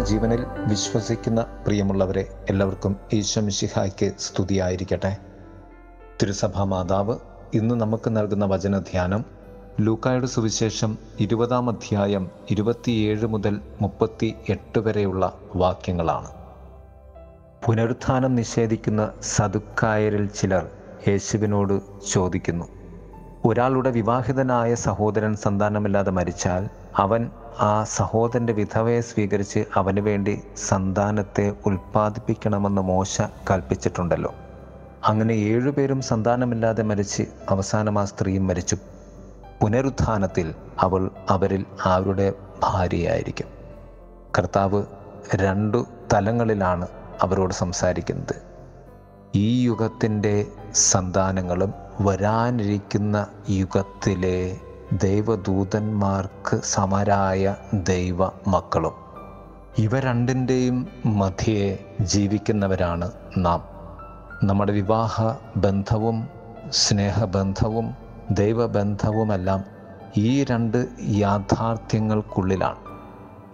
ജീവനിൽ വിശ്വസിക്കുന്ന പ്രിയമുള്ളവരെ എല്ലാവർക്കും ഈശ്വമിഷിഹായ്ക്ക് സ്തുതിയായിരിക്കട്ടെ. തിരുസഭാ മാതാവ് ഇന്ന് നമുക്ക് നൽകുന്ന വചനധ്യാനം ലൂക്കായുടെ സുവിശേഷം ഇരുപതാം അധ്യായം ഇരുപത്തിയേഴ് മുതൽ മുപ്പത്തി എട്ട് വരെയുള്ള വാക്യങ്ങളാണ്. പുനരുത്ഥാനം നിഷേധിക്കുന്ന സതുക്കായരിൽ ചിലർ യേശുവിനോട് ചോദിക്കുന്നു ഒരാളുടെ വിവാഹിതനായ സഹോദരൻ സന്താനമില്ലാതെ മരിച്ചാൽ അവൻ ആ സഹോദരന്റെ വിധവയെ സ്വീകരിച്ച് അവന് വേണ്ടി സന്താനത്തെ ഉൽപ്പാദിപ്പിക്കണമെന്ന് മോശ കൽപ്പിച്ചിട്ടുണ്ടല്ലോ. അങ്ങനെ ഏഴുപേരും സന്താനമില്ലാതെ മരിച്ച് അവസാനം ആ സ്ത്രീയും മരിച്ചു. പുനരുത്ഥാനത്തിൽ അവൾ അവരിൽ അവരുടെ ഭാര്യയായിരിക്കും. കർത്താവ് രണ്ടു തലങ്ങളിലാണ് അവരോട് സംസാരിക്കുന്നത്. ഈ യുഗത്തിന്റെ സന്താനങ്ങളും വരാനിരിക്കുന്ന യുഗത്തിലെ ദൈവദൂതന്മാർക്ക് സമരായ ദൈവ മക്കളും ഇവ രണ്ടിന്റെയും മധ്യയെ ജീവിക്കുന്നവരാണ് നാം. നമ്മുടെ വിവാഹ ബന്ധവും സ്നേഹബന്ധവും ദൈവബന്ധവുമെല്ലാം ഈ രണ്ട് യാഥാർത്ഥ്യങ്ങൾക്കുള്ളിലാണ്.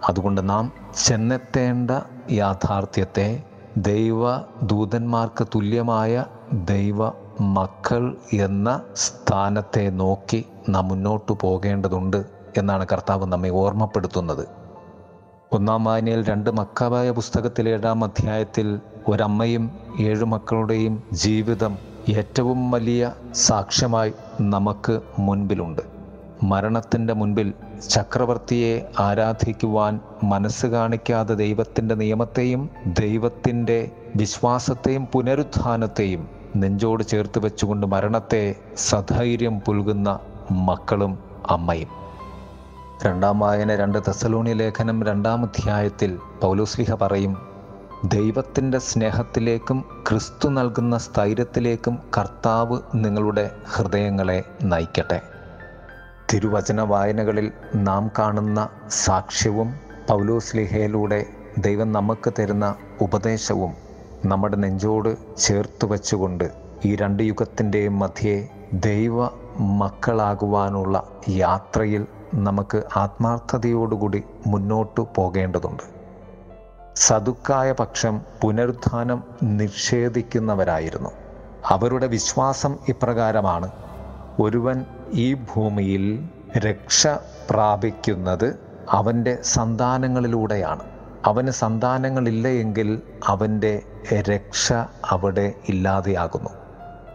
അതുകൊണ്ട് നാം ചെന്നെത്തേണ്ട യാഥാർത്ഥ്യത്തെ ദൈവ ദൂതന്മാർക്ക് തുല്യമായ ദൈവ മക്കൾ എന്ന സ്ഥാനത്തെ നോക്കി നാം മുന്നോട്ട് പോകേണ്ടതുണ്ട് എന്നാണ് കർത്താവ് നമ്മെ ഓർമ്മപ്പെടുത്തുന്നത്. ഒന്നാം വായനയിൽ രണ്ട് മക്കാവായ പുസ്തകത്തിലെ ഏഴാം അധ്യായത്തിൽ ഒരമ്മയും ഏഴു മക്കളുടെയും ജീവിതം ഏറ്റവും വലിയ സാക്ഷ്യമായി നമുക്ക് മുൻപിലുണ്ട്. മരണത്തിന്റെ മുൻപിൽ ചക്രവർത്തിയെ ആരാധിക്കുവാൻ മനസ്സ് കാണിക്കാതെ ദൈവത്തിന്റെ നിയമത്തെയും ദൈവത്തിന്റെ വിശ്വാസത്തെയും പുനരുത്ഥാനത്തെയും നെഞ്ചോട് ചേർത്ത് വെച്ചുകൊണ്ട് മരണത്തെ സധൈര്യം പുൽകുന്ന മക്കളും അമ്മയും. രണ്ടാം വായന രണ്ട് തെസലോണി ലേഖനം രണ്ടാം അധ്യായത്തിൽ പൗലോസ്ലിഹ പറയും ദൈവത്തിന്റെ സ്നേഹത്തിലേക്കും ക്രിസ്തു നൽകുന്ന സ്ഥൈര്യത്തിലേക്കും കർത്താവ് നിങ്ങളുടെ ഹൃദയങ്ങളെ നയിക്കട്ടെ. തിരുവചന വായനകളിൽ നാം കാണുന്ന സാക്ഷ്യവും പൗലോസ്ലിഹയിലൂടെ ദൈവം നമുക്ക് തരുന്ന ഉപദേശവും നമ്മുടെ നെഞ്ചോട് ചേർത്ത് വച്ചുകൊണ്ട് ഈ രണ്ട് യുഗത്തിന്റെയും മധ്യേ ദൈവ മക്കളാകുവാനുള്ള യാത്രയിൽ നമുക്ക് ആത്മാർത്ഥതയോടുകൂടി മുന്നോട്ടു പോകേണ്ടതുണ്ട്. സതുക്കായ പക്ഷം പുനരുത്ഥാനം നിഷേധിക്കുന്നവരായിരുന്നു. അവരുടെ വിശ്വാസം ഇപ്രകാരമാണ്. ഒരുവൻ ഈ ഭൂമിയിൽ രക്ഷ പ്രാപിക്കുന്നത് അവന്റെ സന്താനങ്ങളിലൂടെയാണ്. അവന് സന്താനങ്ങളില്ല എങ്കിൽ അവന്റെ രക്ഷ അവിടെ ഇല്ലാതെയാകുന്നു.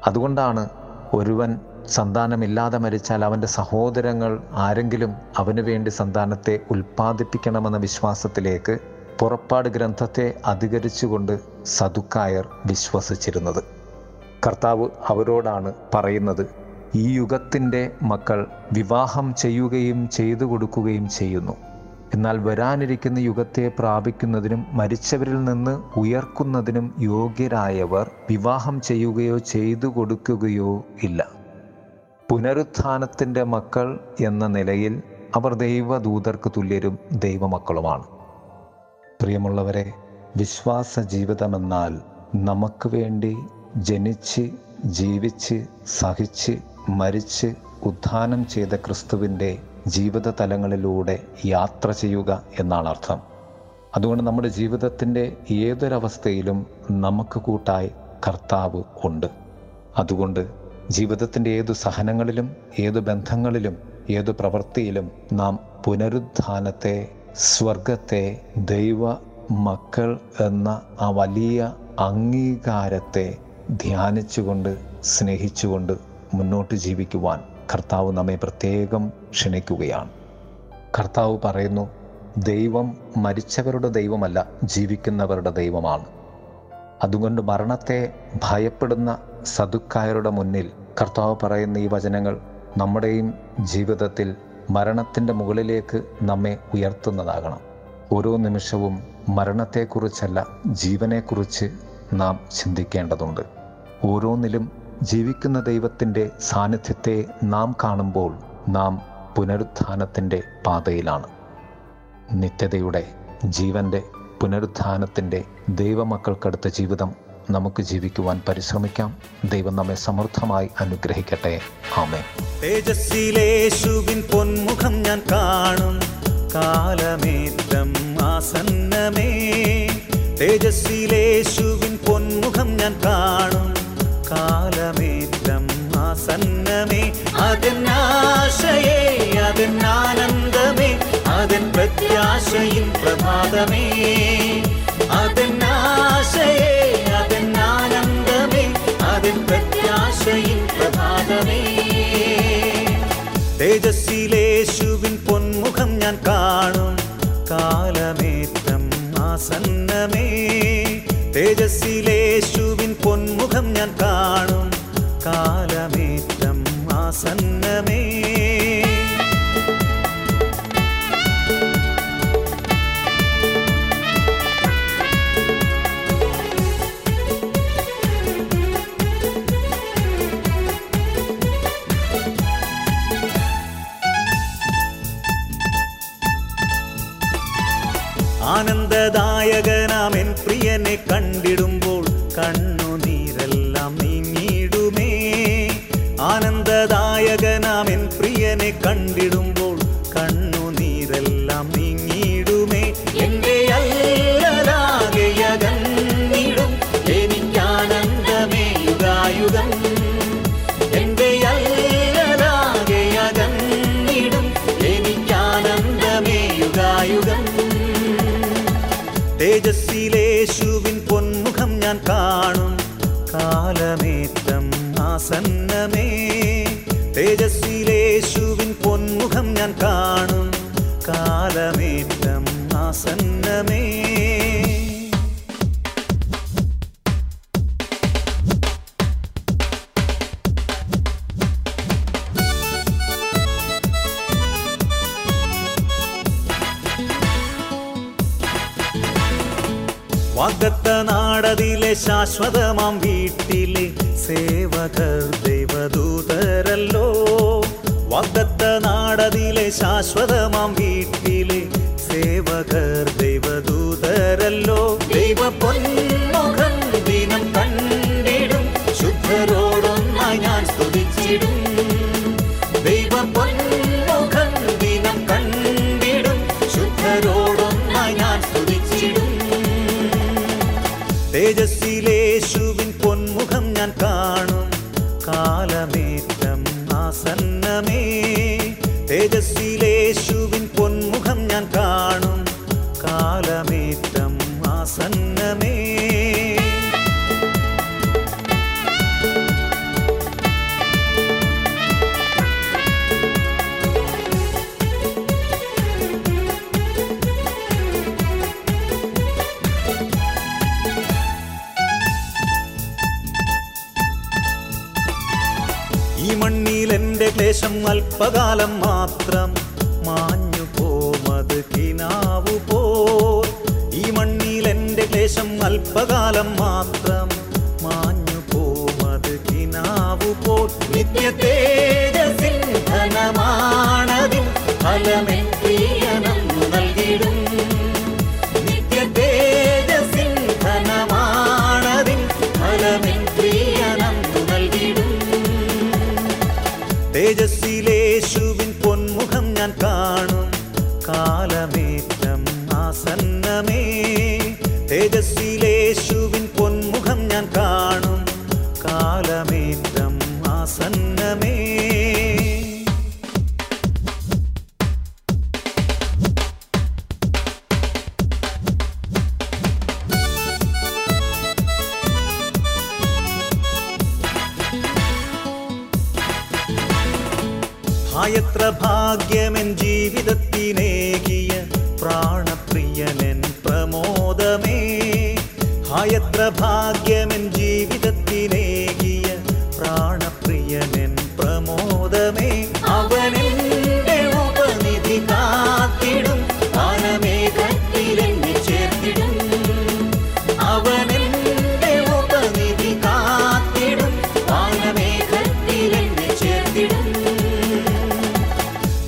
അതുകൊണ്ടാണ് ഒരുവൻ സന്താനമില്ലാതെ മരിച്ചാൽ അവന്റെ സഹോദരങ്ങൾ ആരെങ്കിലും അവന് വേണ്ടി സന്താനത്തെ ഉൽപ്പാദിപ്പിക്കണമെന്ന വിശ്വാസത്തിലേക്ക് പുറപ്പാട് ഗ്രന്ഥത്തെ അധികരിച്ചുകൊണ്ട് സതുക്കായർ വിശ്വസിച്ചിരുന്നത്. കർത്താവ് അവരോടാണ് പറയുന്നത് ഈ യുഗത്തിന്റെ മക്കൾ വിവാഹം ചെയ്യുകയും ചെയ്തു കൊടുക്കുകയും ചെയ്യുന്നു. എന്നാൽ വരാനിരിക്കുന്ന യുഗത്തെ പ്രാപിക്കുന്നതിനും മരിച്ചവരിൽ നിന്ന് ഉയർക്കുന്നതിനും യോഗ്യരായവർ വിവാഹം ചെയ്യുകയോ ചെയ്തു കൊടുക്കുകയോ ഇല്ല. പുനരുത്ഥാനത്തിന്റെ മക്കൾ എന്ന നിലയിൽ അവർ ദൈവദൂതർക്ക് തുല്യരും ദൈവമക്കളുമാണ്. പ്രിയമുള്ളവരെ വിശ്വാസ ജീവിതമെന്നാൽ നമുക്ക് വേണ്ടി ജനിച്ച് ജീവിച്ച് സഹിച്ച് മരിച്ച് ഉദ്ധാനം ചെയ്ത ക്രിസ്തുവിന്റെ ജീവിത തലങ്ങളിലൂടെ യാത്ര ചെയ്യുക എന്നാണ് അർത്ഥം. അതുകൊണ്ട് നമ്മുടെ ജീവിതത്തിന്റെ ഏതൊരവസ്ഥയിലും നമുക്ക് കൂട്ടായി കർത്താവ് ഉണ്ട്. അതുകൊണ്ട് ജീവിതത്തിന്റെ ഏതു സഹനങ്ങളിലും ഏതു ബന്ധങ്ങളിലും ഏതു പ്രവൃത്തിയിലും നാം പുനരുദ്ധാനത്തെ സ്വർഗത്തെ ദൈവ മക്കൾ എന്ന ആ വലിയ അംഗീകാരത്തെ ധ്യാനിച്ചുകൊണ്ട് സ്നേഹിച്ചുകൊണ്ട് മുന്നോട്ട് ജീവിക്കുവാൻ കർത്താവ് നമ്മെ പ്രത്യേകം ക്ഷണിക്കുകയാണ്. കർത്താവ് പറയുന്നു ദൈവം മരിച്ചവരുടെ ദൈവമല്ല ജീവിക്കുന്നവരുടെ ദൈവമാണ്. അതുകൊണ്ട് മരണത്തെ ഭയപ്പെടുന്ന സതുക്കായരുടെ മുന്നിൽ കർത്താവ് പറയുന്ന ഈ വചനങ്ങൾ നമ്മുടെയും ജീവിതത്തിൽ മരണത്തിന്റെ മുകളിലേക്ക് നമ്മെ ഉയർത്തുന്നതാകണം. ഓരോ നിമിഷവും മരണത്തെക്കുറിച്ചല്ല ജീവനെക്കുറിച്ച് നാം ചിന്തിക്കേണ്ടതുണ്ട്. ഓരോന്നിലും ജീവിക്കുന്ന ദൈവത്തിന്റെ സാന്നിധ്യത്തെ നാം കാണുമ്പോൾ നാം പുനരുത്ഥാനത്തിന്റെ പാതയിലാണ്. നിത്യതയുടെ ജീവന്റെ പുനരുത്ഥാനത്തിന്റെ ദൈവമക്കൾക്കടുത്ത ജീവിതം നമുക്ക് ജീവിക്കുവാൻ പരിശ്രമിക്കാം. ദൈവം നമ്മെ സമൃദ്ധമായി അനുഗ്രഹിക്കട്ടെ. ആമേ തേജസ്സിലേശുവിൻ പൊന്മുഖം ഞാൻ കാണും. കാലമേറ്റം ആസന്നമേ. തേജസ്സിലേശുവിൻ പൊന്മുഖം ഞാൻ കാണും. കാലമേറ്റം ആസന്നമേ. അതിൻ ആനന്ദമേ. അതിൻ പ്രത്യാശയിൻ പ്രഭാതമേ. അതിൻ ആനന്ദമേ. അതിൻ പ്രത്യാശയിൻ പ്രഭാതമേ. തേജസ്സിലേശുവിൻ പൊന്മുഖം ഞാൻ കാണും. കാലമേറ്റം ആസന്നമേ. തേജസ്സിലേശുവിൻ പൊന്മുഖം ഞാൻ കാണും. കാലമേറ്റം ആസന്നമേ. ആനന്ദദായകനാമേ പ്രിയനെ കണ്ടിടുമ്പോൾ കണ്ണുനീരെല്ലാം നീങ്ങിടുമേ ആനന്ദദായകനാമൻ പ്രിയനെ കണ്ടിടുമ്പോൾ കണ്ണുനീരെല്ലാം നീങ്ങിടുമേ എന്റെ അല്ലലാകെയകന്നിടും എനിക്കാനന്ദമേ യുഗായുഗം. എന്റെ അല്ലലാകെയകന്നിടും എനിക്കാനന്ദമേ യുഗായുഗം. തേജസ്സിലേശുവിൻ പൊന്മുഖം ഞാൻ കാണും. കാലമേറ്റം ആസന്നമേ. തേജസ്സിലേശുവിൻ പൊന്മുഖം ഞാൻ കാണും. കാലമേറ്റം ആസന്നമേ. ശാശ്വതമാം വീട്ടിലെ സേവകർ ദൈവദൂതരല്ലോ. വാഗ്ദത്ത നാടതിലെ ശാശ്വതമാം വീട്ടിലെ സേവകർ ദൈവദൂതരല്ലോ. ദൈവ പൊന്മുഖം ദിനം കണ്ടിടും. ശുദ്ധരോടൊന്നായി ഞാൻ സ്തുതിച്ചിടും. ദൈവ പൊന്മുഖം ദിനം കണ്ടിടും. ശുദ്ധരോടൊന്നായി ഞാൻ സ്തുതിച്ചിടും. തേജസ്സിലേശുവിൻ എന്റെ ക്ലേശം അല്പകാലം മാത്രം മാഞ്ഞു പോമത് കിനാവു പോ ഈ മണ്ണിൽ എന്റെ ക്ലേശം അല്പകാലം മാത്രം കാലമേറ്റം ആസന്നമേ തേജസ്സിലേശുവിൻ പൊന്മുഖം ഞാൻ കാണും. കാലമേറ്റം ആസന്നമേ എത്ര ഭാഗ്യമെൻ ജീവിതത്തിനേകിയ പ്രാണപ്രിയനെൻ പ്രമോദമേ. ഹായത്ര ഭാഗ്യമെൻ ജീവിതത്തിനേകിയ പ്രാണപ്രിയനെൻ പ്രമോദമേ. അവനെന്റെ ഉപനിധി കാത്തിടും കാത്തിടും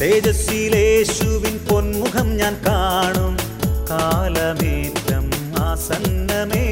തേജസ്സിലേശുവിൻ പൊന്മുഖം ഞാൻ കാണും. കാലമേറ്റം ആസന്നമേ.